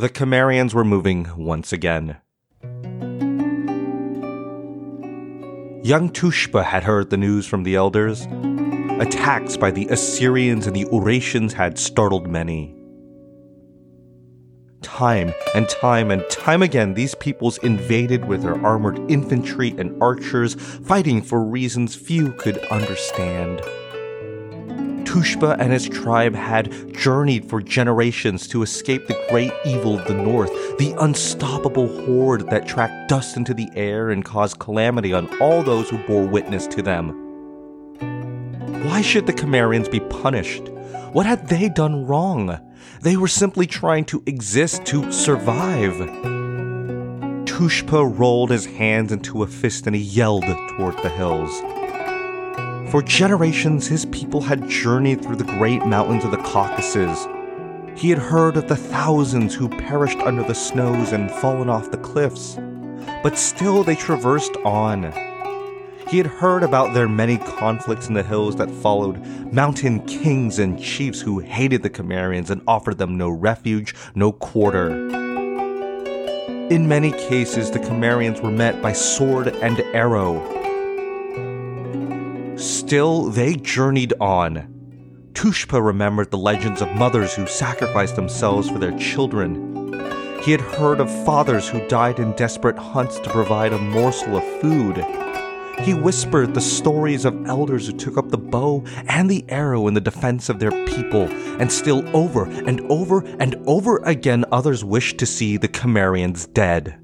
The Cimmerians were moving once again. Young Tushpa had heard the news from the elders. Attacks by the Assyrians and the Urartians had startled many. Time and time and time again, these peoples invaded with their armored infantry and archers, fighting for reasons few could understand. Tushpa and his tribe had journeyed for generations to escape the great evil of the north, the unstoppable horde that tracked dust into the air and caused calamity on all those who bore witness to them. Why should the Cimmerians be punished? What had they done wrong? They were simply trying to exist to survive. Tushpa rolled his hands into a fist and he yelled toward the hills. For generations, his people had journeyed through the great mountains of the Caucasus. He had heard of the thousands who perished under the snows and fallen off the cliffs. But still, they traversed on. He had heard about their many conflicts in the hills that followed, mountain kings and chiefs who hated the Cimmerians and offered them no refuge, no quarter. In many cases, the Cimmerians were met by sword and arrow, Still, they journeyed on. Tushpa remembered the legends of mothers who sacrificed themselves for their children. He had heard of fathers who died in desperate hunts to provide a morsel of food. He whispered the stories of elders who took up the bow and the arrow in the defense of their people, and still over and over and over again others wished to see the Cimmerians dead.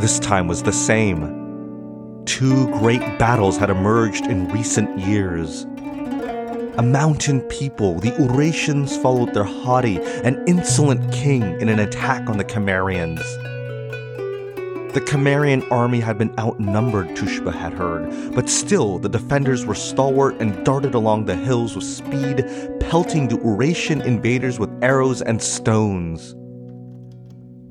This time was the same. Two great battles had emerged in recent years. A mountain people, the Urartians followed their haughty and insolent king in an attack on the Cimmerians. The Cimmerian army had been outnumbered, Tushpa had heard, but still the defenders were stalwart and darted along the hills with speed, pelting the Urartian invaders with arrows and stones.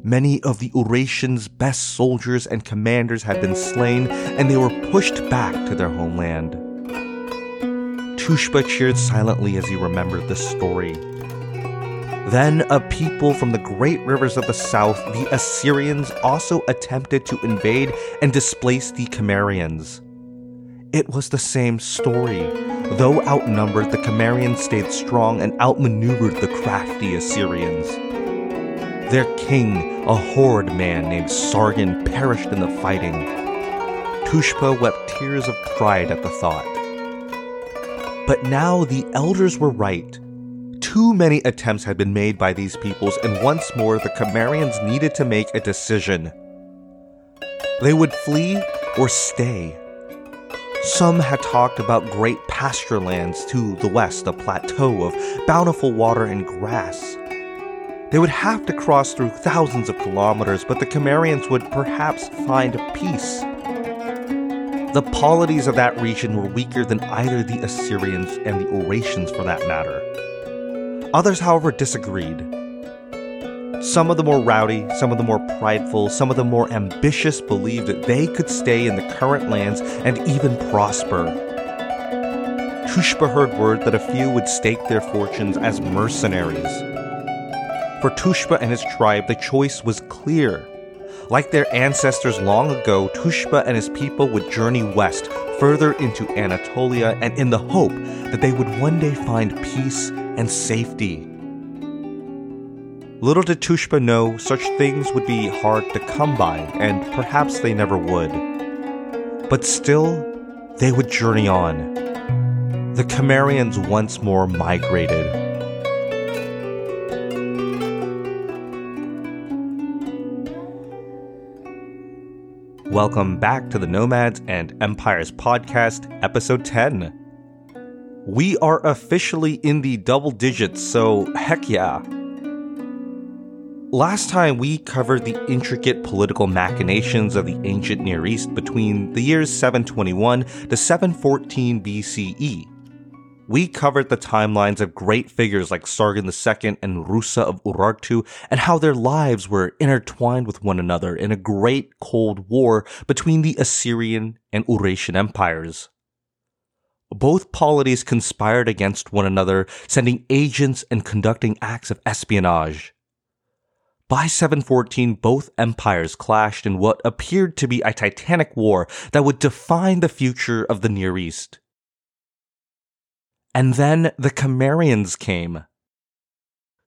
Many of the Urartians' best soldiers and commanders had been slain, and they were pushed back to their homeland. Tushpa cheered silently as he remembered this story. Then, a people from the great rivers of the south, the Assyrians, also attempted to invade and displace the Cimmerians. It was the same story. Though outnumbered, the Cimmerians stayed strong and outmaneuvered the crafty Assyrians. Their king, a horrid man named Sargon, perished in the fighting. Tushpa wept tears of pride at the thought. But now the elders were right. Too many attempts had been made by these peoples, and once more the Cimmerians needed to make a decision. They would flee or stay. Some had talked about great pasture lands to the west, a plateau of bountiful water and grass. They would have to cross through thousands of kilometers, but the Cimmerians would perhaps find peace. The polities of that region were weaker than either the Assyrians and the Urartians for that matter. Others, however, disagreed. Some of the more rowdy, some of the more prideful, some of the more ambitious believed that they could stay in the current lands and even prosper. Tushpa heard word that a few would stake their fortunes as mercenaries. For Tushpa and his tribe, the choice was clear. Like their ancestors long ago, Tushpa and his people would journey west, further into Anatolia, and in the hope that they would one day find peace and safety. Little did Tushpa know such things would be hard to come by, and perhaps they never would. But still, they would journey on. The Cimmerians once more migrated. Welcome back to the Nomads and Empires podcast, episode 10. We are officially in the double digits, so heck yeah. Last time we covered the intricate political machinations of the ancient Near East between the years 721 to 714 BCE we covered the timelines of great figures like Sargon II and Rusa of Urartu and how their lives were intertwined with one another in a great Cold War between the Assyrian and Urartian empires. both polities conspired against one another, sending agents and conducting acts of espionage. By 714, both empires clashed in what appeared to be a titanic war that would define the future of the Near East. And then the Cimmerians came.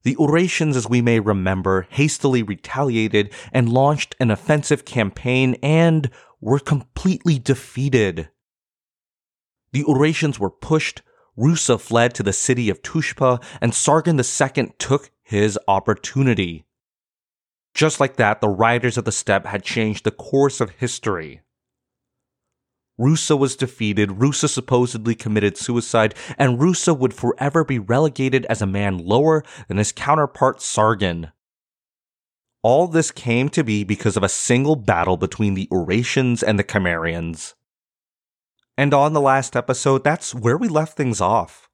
The Urartians, as we may remember, hastily retaliated and launched an offensive campaign and were completely defeated. The Urartians were pushed, Rusa fled to the city of Tushpa, and Sargon II took his opportunity. Just like that, the riders of the steppe had changed the course of history. Rusa was defeated, Rusa supposedly committed suicide, and Rusa would forever be relegated as a man lower than his counterpart Sargon. All this came to be because of a single battle between the Urartians and the Cimmerians. And on the last episode, that's where we left things off.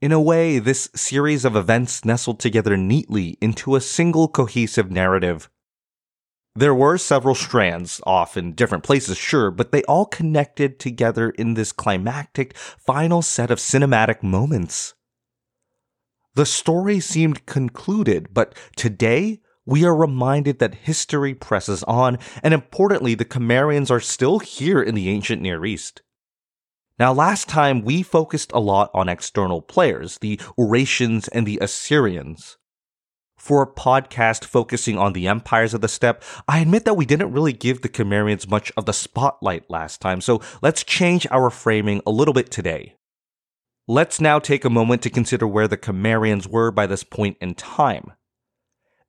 In a way, this series of events nestled together neatly into a single cohesive narrative. There were several strands, off in different places, sure, but they all connected together in this climactic final set of cinematic moments. The story seemed concluded, but today we are reminded that history presses on, and importantly, the Cimmerians are still here in the ancient Near East. Now, last time we focused a lot on external players, the Urartians and the Assyrians for a podcast focusing on the empires of the steppe, I admit that we didn't really give the Cimmerians much of the spotlight last time, so let's change our framing a little bit today. Let's now take a moment to consider where the Cimmerians were by this point in time.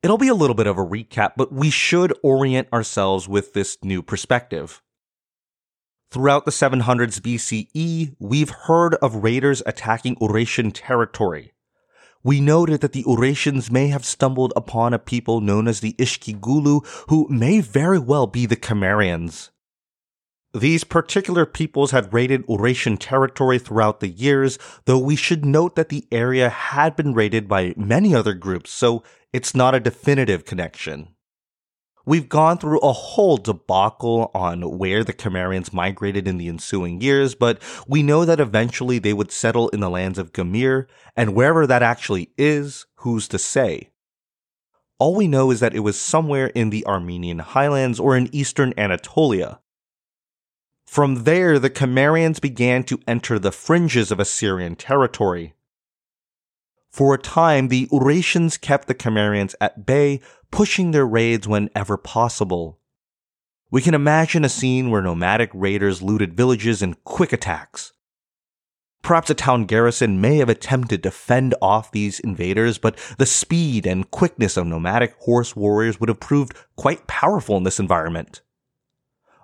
It'll be a little bit of a recap, but we should orient ourselves with this new perspective. Throughout the 700s BCE, we've heard of raiders attacking Urartian territory we noted that the Urartians may have stumbled upon a people known as the Ishkigulu, who may very well be the Cimmerians. These particular peoples had raided Urartian territory throughout the years, though we should note that the area had been raided by many other groups, so it's not a definitive connection. We've gone through a whole debacle on where the Cimmerians migrated in the ensuing years, but we know that eventually they would settle in the lands of Gemir, and wherever that actually is, who's to say? All we know is that it was somewhere in the Armenian highlands or in eastern Anatolia. From there, the Cimmerians began to enter the fringes of Assyrian territory. For a time, the Urartians kept the Cimmerians at bay, pushing their raids whenever possible. We can imagine a scene where nomadic raiders looted villages in quick attacks. Perhaps a town garrison may have attempted to fend off these invaders, but the speed and quickness of nomadic horse warriors would have proved quite powerful in this environment.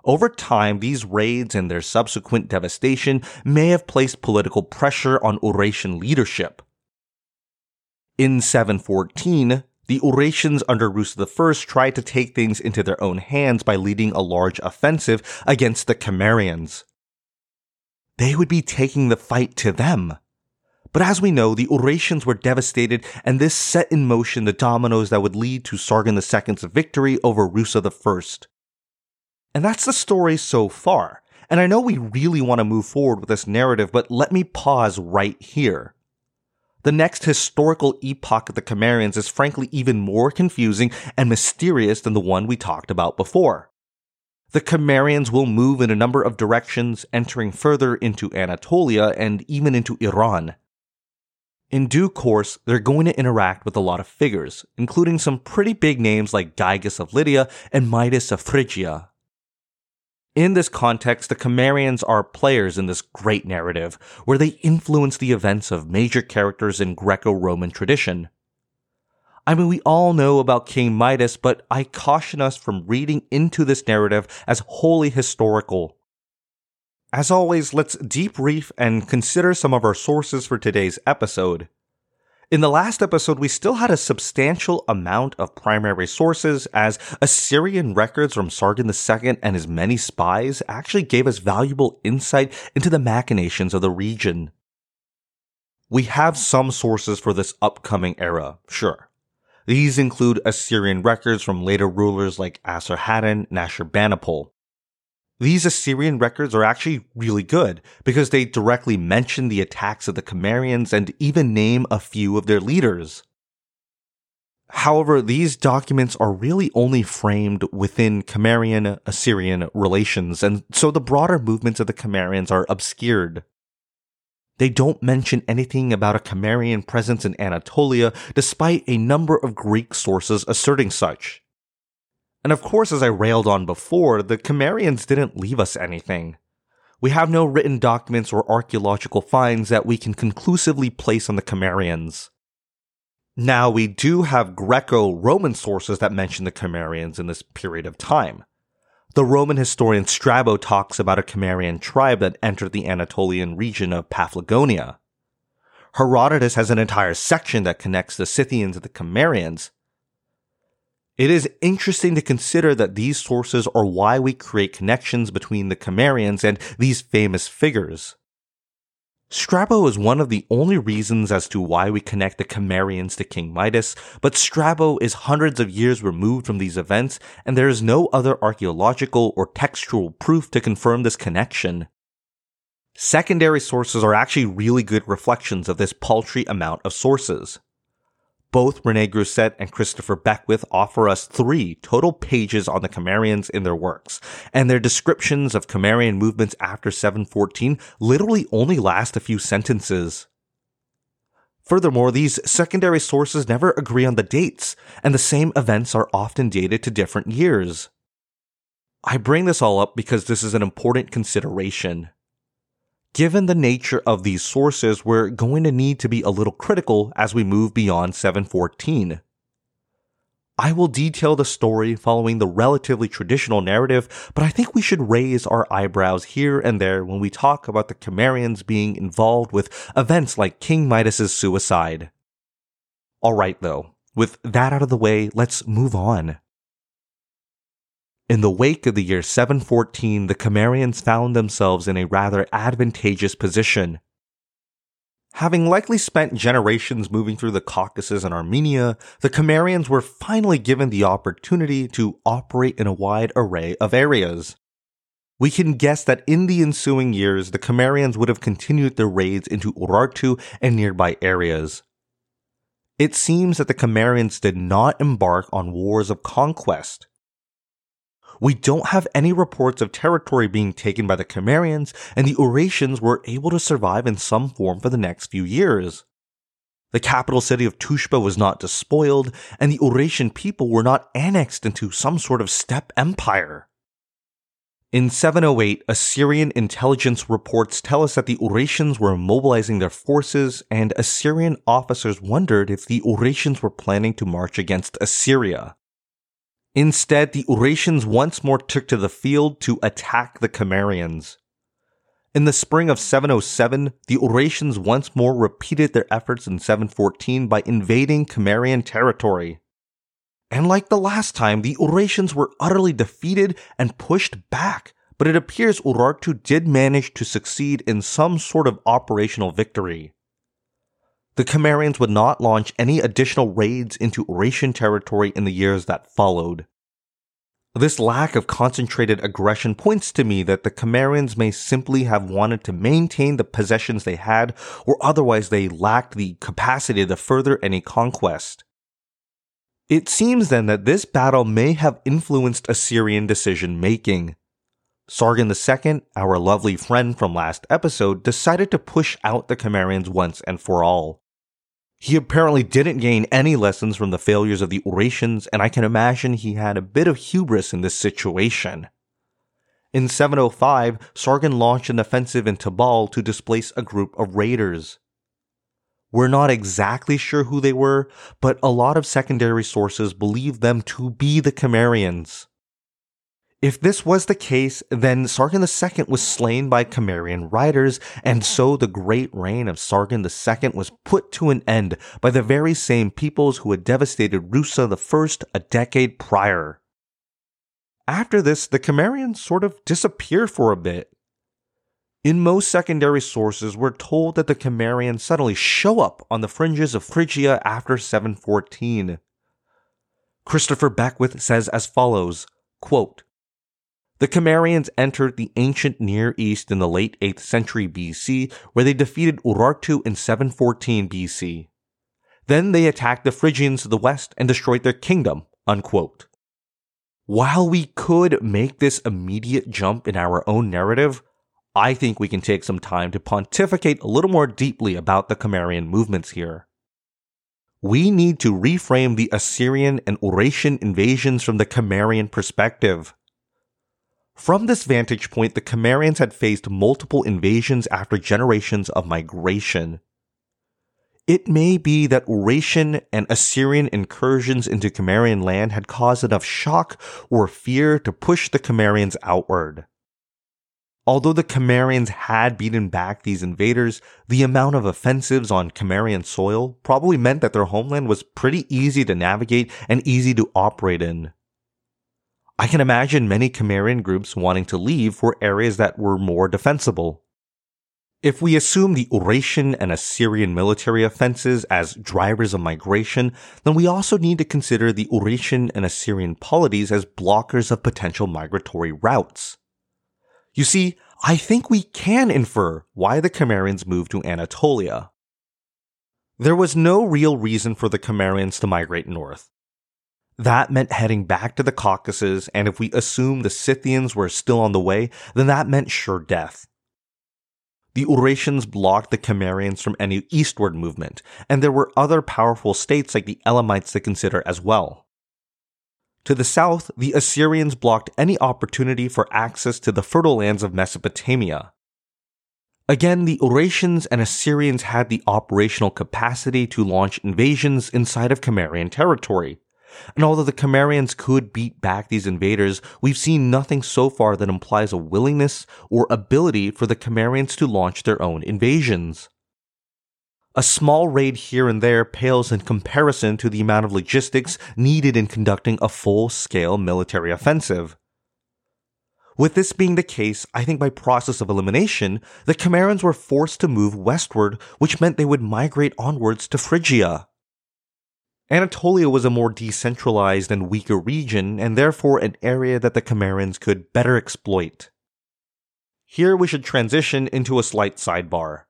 Over time, these raids and their subsequent devastation may have placed political pressure on Urartian leadership. In 714, the Urartians under Rusa I tried to take things into their own hands by leading a large offensive against the Cimmerians. They would be taking the fight to them. But as we know, the Urartians were devastated, and this set in motion the dominoes that would lead to Sargon II's victory over Rusa I. And that's the story so far. And I know we really want to move forward with this narrative, but let me pause right here. The next historical epoch of the Cimmerians is frankly even more confusing and mysterious than the one we talked about before. The Cimmerians will move in a number of directions, entering further into Anatolia and even into Iran. In due course, they're going to interact with a lot of figures, including some pretty big names like Gyges of Lydia and Midas of Phrygia. In this context, the Cimmerians are players in this great narrative, where they influence the events of major characters in Greco-Roman tradition. I mean, we all know about King Midas, but I caution us from reading into this narrative as wholly historical. As always, let's debrief and consider some of our sources for today's episode. In the last episode, we still had a substantial amount of primary sources as Assyrian records from Sargon II and his many spies actually gave us valuable insight into the machinations of the region. We have some sources for this upcoming era, sure. These include Assyrian records from later rulers like Esarhaddon and. These Assyrian records are actually really good because they directly mention the attacks of the Cimmerians and even name a few of their leaders. However, these documents are really only framed within Cimmerian Assyrian relations, and so the broader movements of the Cimmerians are obscured. They don't mention anything about a Cimmerian presence in Anatolia, despite a number of Greek sources asserting such. And of course, as I railed on before, the Cimmerians didn't leave us anything. We have no written documents or archaeological finds that we can conclusively place on the Cimmerians. Now, we do have Greco Roman sources that mention the Cimmerians in this period of time. The Roman historian Strabo talks about a Cimmerian tribe that entered the Anatolian region of Paphlagonia. Herodotus has an entire section that connects the Scythians to the Cimmerians. It is interesting to consider that these sources are why we create connections between the Cimmerians and these famous figures. Strabo is one of the only reasons as to why we connect the Cimmerians to King Midas, but Strabo is hundreds of years removed from these events, and there is no other archaeological or textual proof to confirm this connection. Secondary sources are actually really good reflections of this paltry amount of sources. Both Rene Grousset and Christopher Beckwith offer us three total pages on the Cimmerians in their works, and their descriptions of Cimmerian movements after 714 literally only last a few sentences. Furthermore, these secondary sources never agree on the dates, and the same events are often dated to different years. I bring this all up because this is an important consideration. Given the nature of these sources, we're going to need to be a little critical as we move beyond 714. I will detail the story following the relatively traditional narrative, but I think we should raise our eyebrows here and there when we talk about the Cimmerians being involved with events like King Midas's suicide. Alright though, with that out of the way, let's move on. In the wake of the year 714, the Cimmerians found themselves in a rather advantageous position. Having likely spent generations moving through the Caucasus and Armenia, the Cimmerians were finally given the opportunity to operate in a wide array of areas. We can guess that in the ensuing years, the Cimmerians would have continued their raids into Urartu and nearby areas. It seems that the Cimmerians did not embark on wars of conquest. We don't have any reports of territory being taken by the Cimmerians, and the Urartians were able to survive in some form for the next few years. The capital city of Tushpa was not despoiled, and the Urartian people were not annexed into some sort of steppe empire. In 708, Assyrian intelligence reports tell us that the Urartians were mobilizing their forces, and Assyrian officers wondered if the Urartians were planning to march against Assyria. Instead, the Urartians once more took to the field to attack the Cimmerians. In the spring of 707, the Urartians once more repeated their efforts in 714 by invading Cimmerian territory. And like the last time, the Urartians were utterly defeated and pushed back, but it appears Urartu did manage to succeed in some sort of operational victory. The Cimmerians would not launch any additional raids into Urartian territory in the years that followed. This lack of concentrated aggression points to me that the Cimmerians may simply have wanted to maintain the possessions they had, or otherwise they lacked the capacity to further any conquest. It seems then that this battle may have influenced Assyrian decision making. Sargon II, our lovely friend from last episode, decided to push out the Cimmerians once and for all. He apparently didn't gain any lessons from the failures of the Urartians, and I can imagine he had a bit of hubris in this situation. In 705, Sargon launched an offensive in Tabal to displace a group of raiders. We're not exactly sure who they were, but a lot of secondary sources believe them to be the Cimmerians. If this was the case, then Sargon II was slain by Cimmerian riders, and so the great reign of Sargon II was put to an end by the very same peoples who had devastated Rusa I a decade prior. After this, the Cimmerians sort of disappear for a bit. In most secondary sources, we're told that the Cimmerians suddenly show up on the fringes of Phrygia after 714. Christopher Beckwith says as follows, quote, The Cimmerians entered the ancient Near East in the late 8th century BC, where they defeated Urartu in 714 BC. Then they attacked the Phrygians to the west and destroyed their kingdom. Unquote. While we could make this immediate jump in our own narrative, I think we can take some time to pontificate a little more deeply about the Cimmerian movements here. We need to reframe the Assyrian and Urartian invasions from the Cimmerian perspective. From this vantage point, the Cimmerians had faced multiple invasions after generations of migration. It may be that Urartian and Assyrian incursions into Cimmerian land had caused enough shock or fear to push the Cimmerians outward. Although the Cimmerians had beaten back these invaders, the amount of offensives on Cimmerian soil probably meant that their homeland was pretty easy to navigate and easy to operate in. I can imagine many Cimmerian groups wanting to leave for areas that were more defensible. If we assume the Urartian and Assyrian military offenses as drivers of migration, then we also need to consider the Urartian and Assyrian polities as blockers of potential migratory routes. You see, I think we can infer why the Cimmerians moved to Anatolia. There was no real reason for the Cimmerians to migrate north. That meant heading back to the Caucasus, and if we assume the Scythians were still on the way, then that meant sure death. The Urartians blocked the Cimmerians from any eastward movement, and there were other powerful states like the Elamites to consider as well. To the south, the Assyrians blocked any opportunity for access to the fertile lands of Mesopotamia. Again, the Urartians and Assyrians had the operational capacity to launch invasions inside of Cimmerian territory, and although the Cimmerians could beat back these invaders, we've seen nothing so far that implies a willingness or ability for the Cimmerians to launch their own invasions. A small raid here and there pales in comparison to the amount of logistics needed in conducting a full scale military offensive. With this being the case, I think by process of elimination, the Cimmerians were forced to move westward, which meant they would migrate onwards to Phrygia. Anatolia was a more decentralized and weaker region, and therefore an area that the Cimmerians could better exploit. Here we should transition into a slight sidebar.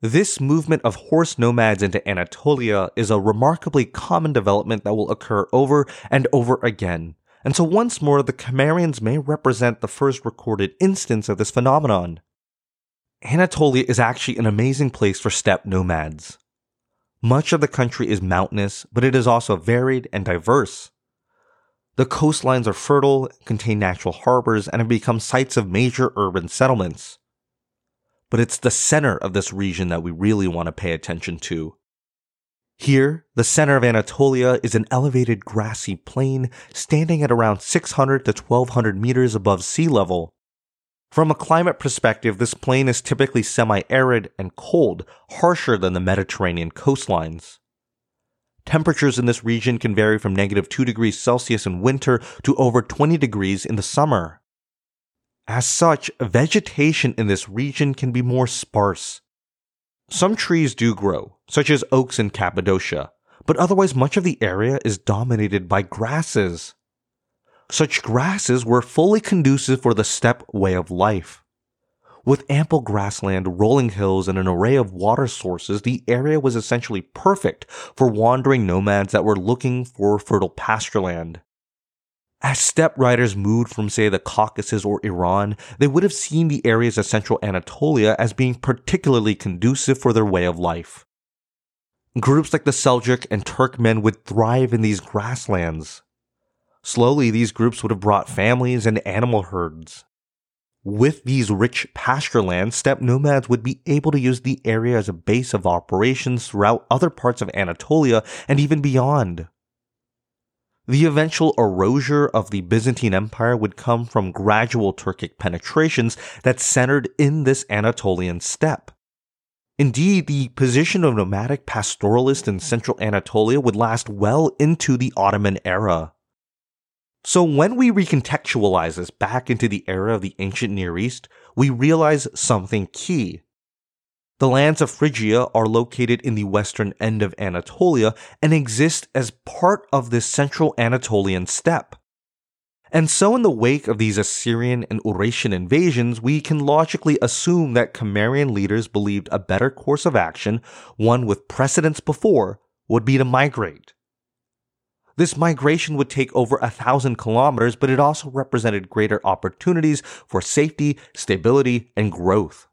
This movement of horse nomads into Anatolia is a remarkably common development that will occur over and over again, and so once more the Cimmerians may represent the first recorded instance of this phenomenon. Anatolia is actually an amazing place for steppe nomads. Much of the country is mountainous, but it is also varied and diverse. The coastlines are fertile, contain natural harbors, and have become sites of major urban settlements. But it's the center of this region that we really want to pay attention to. Here, the center of Anatolia is an elevated grassy plain standing at around 600 to 1200 meters above sea level. From a climate perspective, this plain is typically semi arid and cold, harsher than the Mediterranean coastlines. Temperatures in this region can vary from negative 2 degrees Celsius in winter to over 20 degrees in the summer. As such, vegetation in this region can be more sparse. Some trees do grow, such as oaks in Cappadocia, but otherwise much of the area is dominated by grasses such grasses were fully conducive for the steppe way of life. With ample grassland, rolling hills, and an array of water sources, the area was essentially perfect for wandering nomads that were looking for fertile pastureland. As steppe riders moved from, say, the Caucasus or Iran, they would have seen the areas of central Anatolia as being particularly conducive for their way of life. Groups like the Seljuk and Turkmen would thrive in these grasslands. Slowly, these groups would have brought families and animal herds. With these rich pasture lands, steppe nomads would be able to use the area as a base of operations throughout other parts of Anatolia and even beyond. The eventual erasure of the Byzantine Empire would come from gradual Turkic penetrations that centered in this Anatolian steppe. Indeed, the position of nomadic pastoralist in central Anatolia would last well into the Ottoman era. So when we recontextualize this back into the era of the ancient Near East, we realize something key. The lands of Phrygia are located in the western end of Anatolia and exist as part of this central Anatolian steppe. And so, in the wake of these Assyrian and Urartian invasions, we can logically assume that Cimmerian leaders believed a better course of action, one with precedence before, would be to migrate. This migration would take over a thousand kilometers, but it also represented greater opportunities for safety, stability, and growth.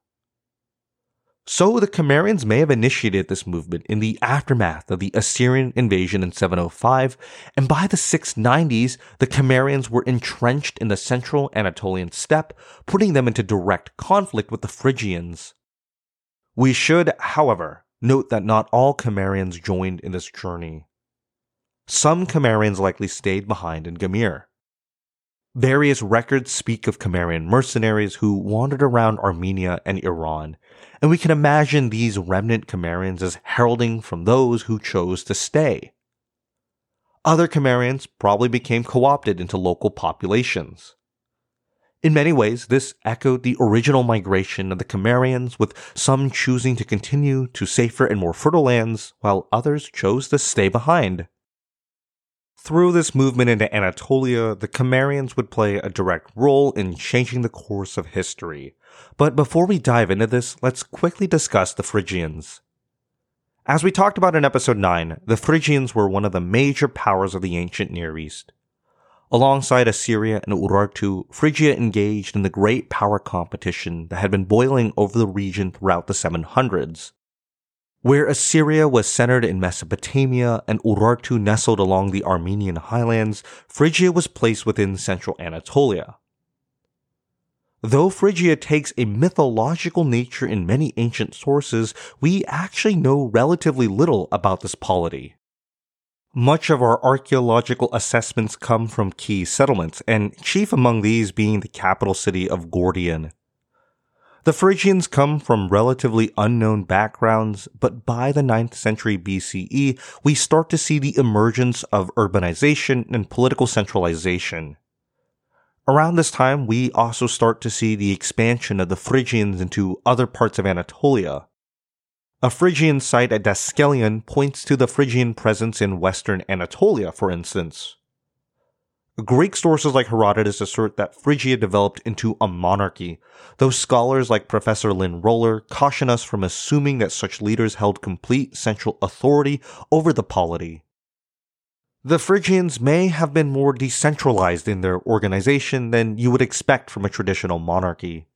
So the Cimmerians may have initiated this movement in the aftermath of the Assyrian invasion in 705, and by the 690s, the Cimmerians were entrenched in the central Anatolian steppe, putting them into direct conflict with the Phrygians. We should, however, note that not all Cimmerians joined in this journey. Some Cimmerians likely stayed behind in Gemir. Various records speak of Cimmerian mercenaries who wandered around Armenia and Iran, and we can imagine these remnant Cimmerians as heralding from those who chose to stay. Other Cimmerians probably became co opted into local populations. In many ways, this echoed the original migration of the Cimmerians, with some choosing to continue to safer and more fertile lands, while others chose to stay behind. Through this movement into Anatolia, the Cimmerians would play a direct role in changing the course of history. But before we dive into this, let's quickly discuss the Phrygians. As we talked about in episode 9, the Phrygians were one of the major powers of the ancient Near East. Alongside Assyria and Urartu, Phrygia engaged in the great power competition that had been boiling over the region throughout the 700s. Where Assyria was centered in Mesopotamia and Urartu nestled along the Armenian highlands, Phrygia was placed within central Anatolia. Though Phrygia takes a mythological nature in many ancient sources, we actually know relatively little about this polity. Much of our archaeological assessments come from key settlements, and chief among these being the capital city of Gordion. The Phrygians come from relatively unknown backgrounds, but by the 9th century BCE, we start to see the emergence of urbanization and political centralization. Around this time, we also start to see the expansion of the Phrygians into other parts of Anatolia. A Phrygian site at Daskylion points to the Phrygian presence in western Anatolia, for instance. Greek sources like Herodotus assert that Phrygia developed into a monarchy, though scholars like Professor Lynn Roller caution us from assuming that such leaders held complete central authority over the polity. The Phrygians may have been more decentralized in their organization than you would expect from a traditional monarchy.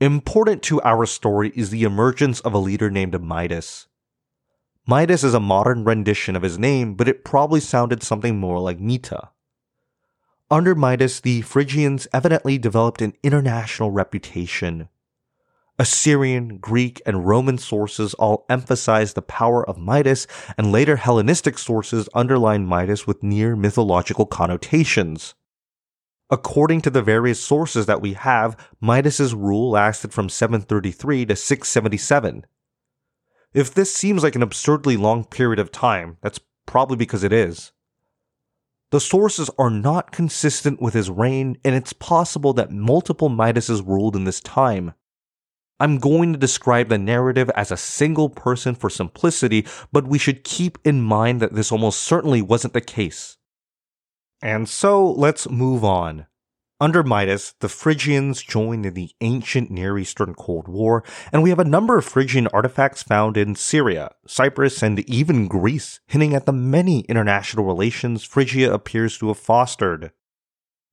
Important to our story is the emergence of a leader named Midas. Midas is a modern rendition of his name, but it probably sounded something more like Mita. Under Midas, the Phrygians evidently developed an international reputation. Assyrian, Greek, and Roman sources all emphasize the power of Midas, and later Hellenistic sources underline Midas with near mythological connotations. According to the various sources that we have, Midas's rule lasted from 733 to 677. If this seems like an absurdly long period of time, that's probably because it is. The sources are not consistent with his reign, and it's possible that multiple Midases ruled in this time. I'm going to describe the narrative as a single person for simplicity, but we should keep in mind that this almost certainly wasn't the case. And so let's move on. Under Midas, the Phrygians joined in the ancient Near Eastern Cold War, and we have a number of Phrygian artifacts found in Syria, Cyprus, and even Greece, hinting at the many international relations Phrygia appears to have fostered.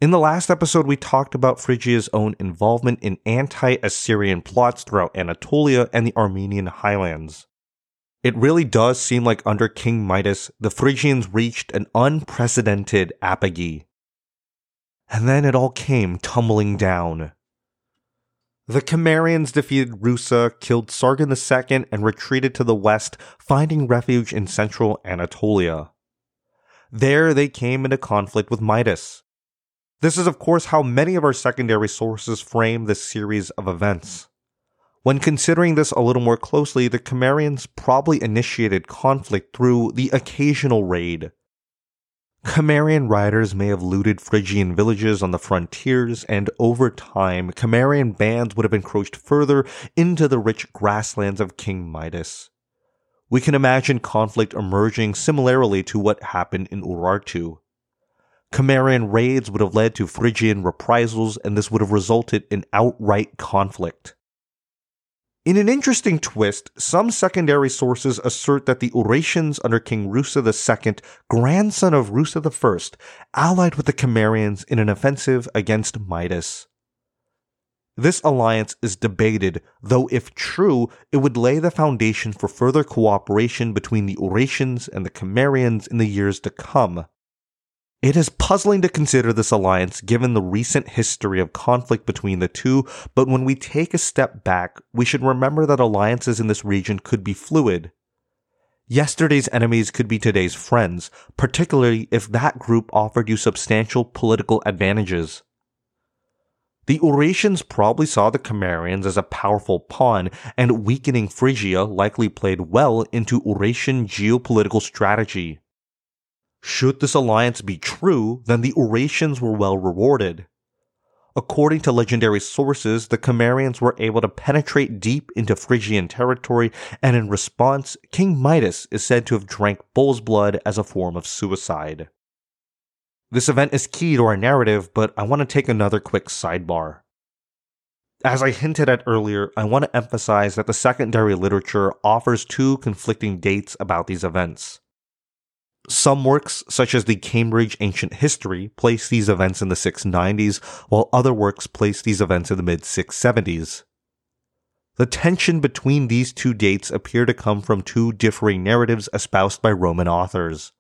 In the last episode, we talked about Phrygia's own involvement in anti Assyrian plots throughout Anatolia and the Armenian highlands. It really does seem like under King Midas, the Phrygians reached an unprecedented apogee. And then it all came tumbling down. The Cimmerians defeated Rusa, killed Sargon II, and retreated to the west, finding refuge in central Anatolia. There they came into conflict with Midas. This is, of course, how many of our secondary sources frame this series of events. When considering this a little more closely, the Cimmerians probably initiated conflict through the occasional raid, Cimmerian riders may have looted Phrygian villages on the frontiers, and over time, Cimmerian bands would have encroached further into the rich grasslands of King Midas. We can imagine conflict emerging similarly to what happened in Urartu. Cimmerian raids would have led to Phrygian reprisals, and this would have resulted in outright conflict. In an interesting twist, some secondary sources assert that the Urartians under King Rusa II, grandson of Rusa I, allied with the Cimmerians in an offensive against Midas. This alliance is debated, though if true, it would lay the foundation for further cooperation between the Urartians and the Cimmerians in the years to come. It is puzzling to consider this alliance given the recent history of conflict between the two, but when we take a step back, we should remember that alliances in this region could be fluid. Yesterday's enemies could be today's friends, particularly if that group offered you substantial political advantages. The Urartians probably saw the Cimmerians as a powerful pawn, and weakening Phrygia likely played well into Urartian geopolitical strategy. Should this alliance be true, then the Urartians were well rewarded. According to legendary sources, the Cimmerians were able to penetrate deep into Phrygian territory, and in response, King Midas is said to have drank bull's blood as a form of suicide. This event is key to our narrative, but I want to take another quick sidebar. As I hinted at earlier, I want to emphasize that the secondary literature offers two conflicting dates about these events. Some works, such as the Cambridge Ancient History, place these events in the 690s, while other works place these events in the mid 670s. The tension between these two dates appear to come from two differing narratives espoused by Roman authors.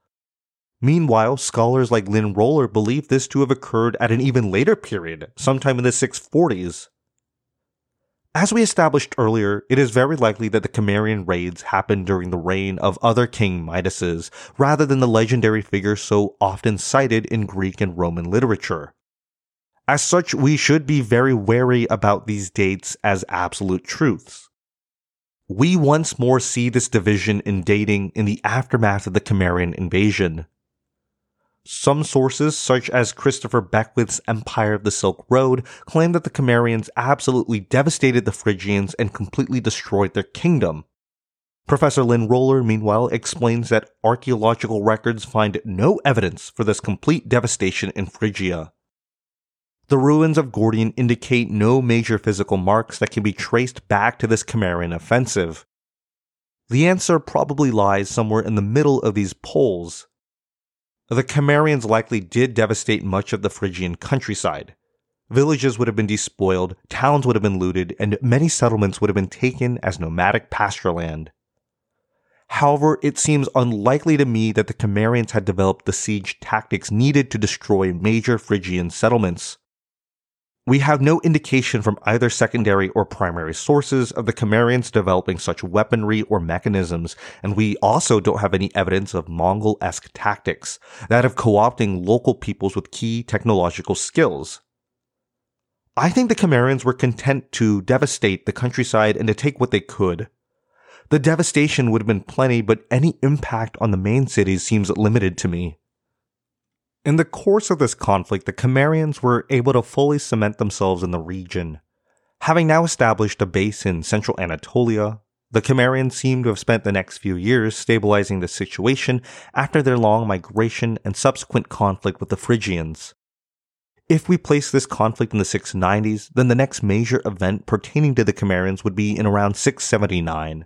Meanwhile, scholars like Lynn Roller believe this to have occurred at an even later period, sometime in the 640s. As we established earlier, it is very likely that the Cimmerian raids happened during the reign of other King Midases, rather than the legendary figure so often cited in Greek and Roman literature. As such, we should be very wary about these dates as absolute truths. We once more see this division in dating in the aftermath of the Cimmerian invasion. Some sources, such as Christopher Beckwith's Empire of the Silk Road, claim that the Cimmerians absolutely devastated the Phrygians and completely destroyed their kingdom. Professor Lynn Roller, meanwhile, explains that archaeological records find no evidence for this complete devastation in Phrygia. The ruins of Gordion indicate no major physical marks that can be traced back to this Cimmerian offensive. The answer probably lies somewhere in the middle of these poles, the Cimmerians likely did devastate much of the Phrygian countryside. Villages would have been despoiled, towns would have been looted, and many settlements would have been taken as nomadic pasture land. However, it seems unlikely to me that the Cimmerians had developed the siege tactics needed to destroy major Phrygian settlements. We have no indication from either secondary or primary sources of the Cimmerians developing such weaponry or mechanisms, and we also don't have any evidence of Mongol-esque tactics, that of co-opting local peoples with key technological skills. I think the Cimmerians were content to devastate the countryside and to take what they could. The devastation would have been plenty, but any impact on the main cities seems limited to me. In the course of this conflict, the Cimmerians were able to fully cement themselves in the region. Having now established a base in central Anatolia, the Cimmerians seem to have spent the next few years stabilizing the situation after their long migration and subsequent conflict with the Phrygians. If we place this conflict in the 690s, then the next major event pertaining to the Cimmerians would be in around 679.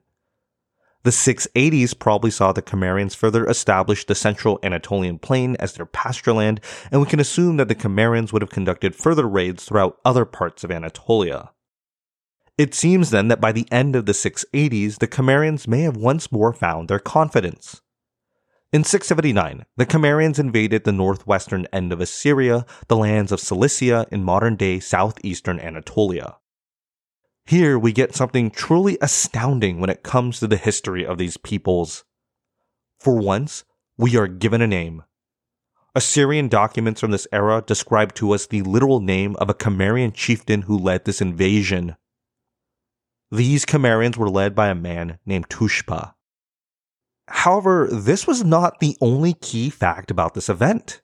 The 680s probably saw the Cimmerians further establish the central Anatolian plain as their pasture land, and we can assume that the Cimmerians would have conducted further raids throughout other parts of Anatolia. It seems then that by the end of the 680s, the Cimmerians may have once more found their confidence. In 679, the Cimmerians invaded the northwestern end of Assyria, the lands of Cilicia in modern day southeastern Anatolia. Here we get something truly astounding when it comes to the history of these peoples. For once, we are given a name. Assyrian documents from this era describe to us the literal name of a Cimmerian chieftain who led this invasion. These Cimmerians were led by a man named Tushpa. However, this was not the only key fact about this event.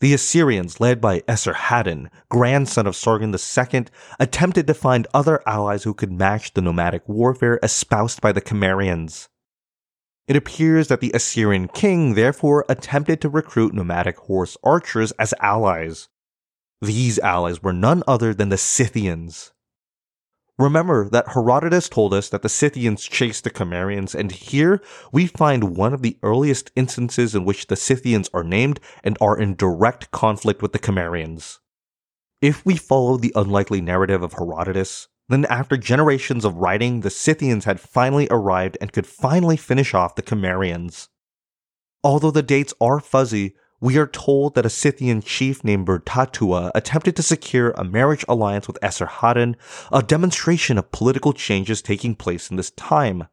The Assyrians, led by Esarhaddon, grandson of Sargon II, attempted to find other allies who could match the nomadic warfare espoused by the Cimmerians. It appears that the Assyrian king therefore attempted to recruit nomadic horse archers as allies. These allies were none other than the Scythians. Remember that Herodotus told us that the Scythians chased the Cimmerians, and here we find one of the earliest instances in which the Scythians are named and are in direct conflict with the Cimmerians. If we follow the unlikely narrative of Herodotus, then after generations of writing, the Scythians had finally arrived and could finally finish off the Cimmerians. Although the dates are fuzzy, we are told that a Scythian chief named Bartatua attempted to secure a marriage alliance with Esarhaddon, a demonstration of political changes taking place in this time.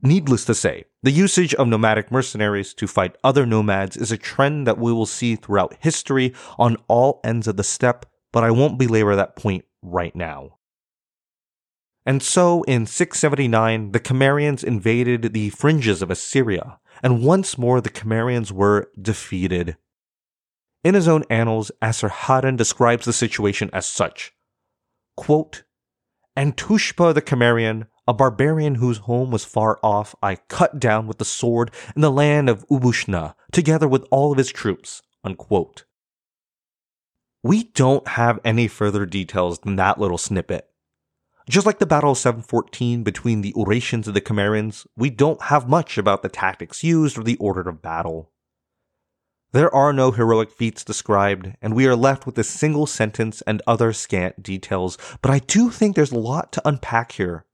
Needless to say, the usage of nomadic mercenaries to fight other nomads is a trend that we will see throughout history on all ends of the steppe, but I won't belabor that point right now. And so, in 679, the Cimmerians invaded the fringes of Assyria, and once more the Cimmerians were defeated. In his own annals, Esarhaddon describes the situation as such. Quote, and Tushpa the Cimmerian, a barbarian whose home was far off, I cut down with the sword in the land of Ubushna, together with all of his troops. Unquote. We don't have any further details than that little snippet. Just like the Battle of 714 between the Urartians and the Cimmerians, we don't have much about the tactics used or the order of battle. There are no heroic feats described, and we are left with a single sentence and other scant details, but I do think there's a lot to unpack here.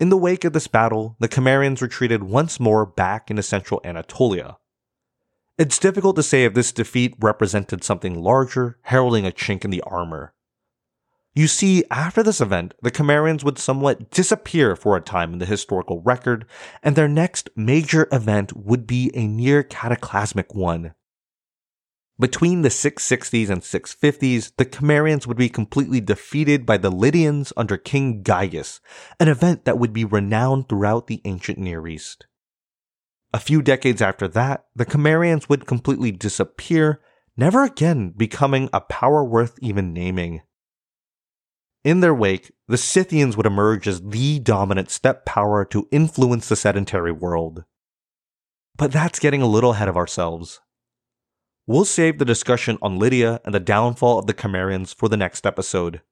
In the wake of this battle, the Cimmerians retreated once more back into central Anatolia. It's difficult to say if this defeat represented something larger, heralding a chink in the armor. You see, after this event, the Cimmerians would somewhat disappear for a time in the historical record, and their next major event would be a near cataclysmic one. Between the 660s and 650s, the Cimmerians would be completely defeated by the Lydians under King Gyges, an event that would be renowned throughout the ancient Near East. A few decades after that, the Cimmerians would completely disappear, never again becoming a power worth even naming. In their wake, the Scythians would emerge as the dominant steppe power to influence the sedentary world. But that's getting a little ahead of ourselves. We'll save the discussion on Lydia and the downfall of the Cimmerians for the next episode.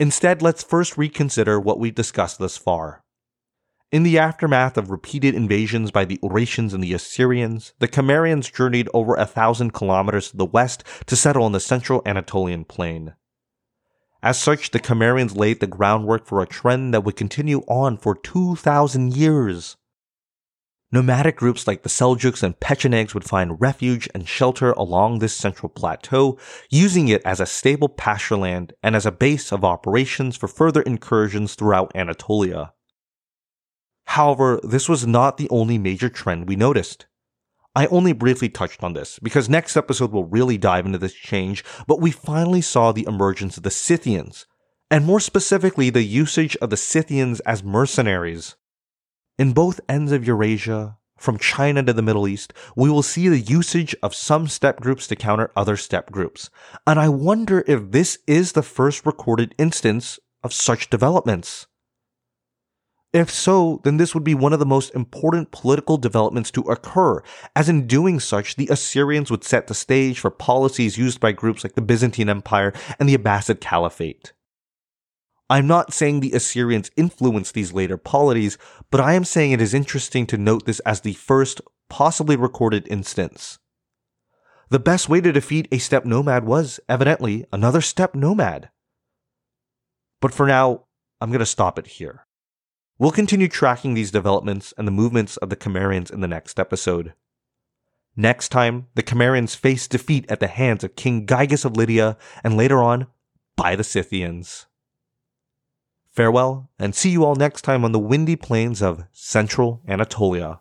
Instead, let's first reconsider what we've discussed thus far. In the aftermath of repeated invasions by the Urartians and the Assyrians, the Cimmerians journeyed over a thousand kilometers to the west to settle on the central Anatolian plain. As such, the Cimmerians laid the groundwork for a trend that would continue on for 2,000 years. Nomadic groups like the Seljuks and Pechenegs would find refuge and shelter along this central plateau, using it as a stable pasture land and as a base of operations for further incursions throughout Anatolia. However, this was not the only major trend we noticed. I only briefly touched on this because next episode will really dive into this change, but we finally saw the emergence of the Scythians, and more specifically, the usage of the Scythians as mercenaries. In both ends of Eurasia, from China to the Middle East, we will see the usage of some steppe groups to counter other steppe groups. And I wonder if this is the first recorded instance of such developments. If so, then this would be one of the most important political developments to occur, as in doing such, the Assyrians would set the stage for policies used by groups like the Byzantine Empire and the Abbasid Caliphate. I'm not saying the Assyrians influenced these later polities, but I am saying it is interesting to note this as the first, possibly recorded instance. The best way to defeat a steppe nomad was, evidently, another steppe nomad. But for now, I'm going to stop it here. We'll continue tracking these developments and the movements of the Cimmerians in the next episode. Next time, the Cimmerians face defeat at the hands of King Gyges of Lydia and later on by the Scythians. Farewell, and see you all next time on the windy plains of central Anatolia.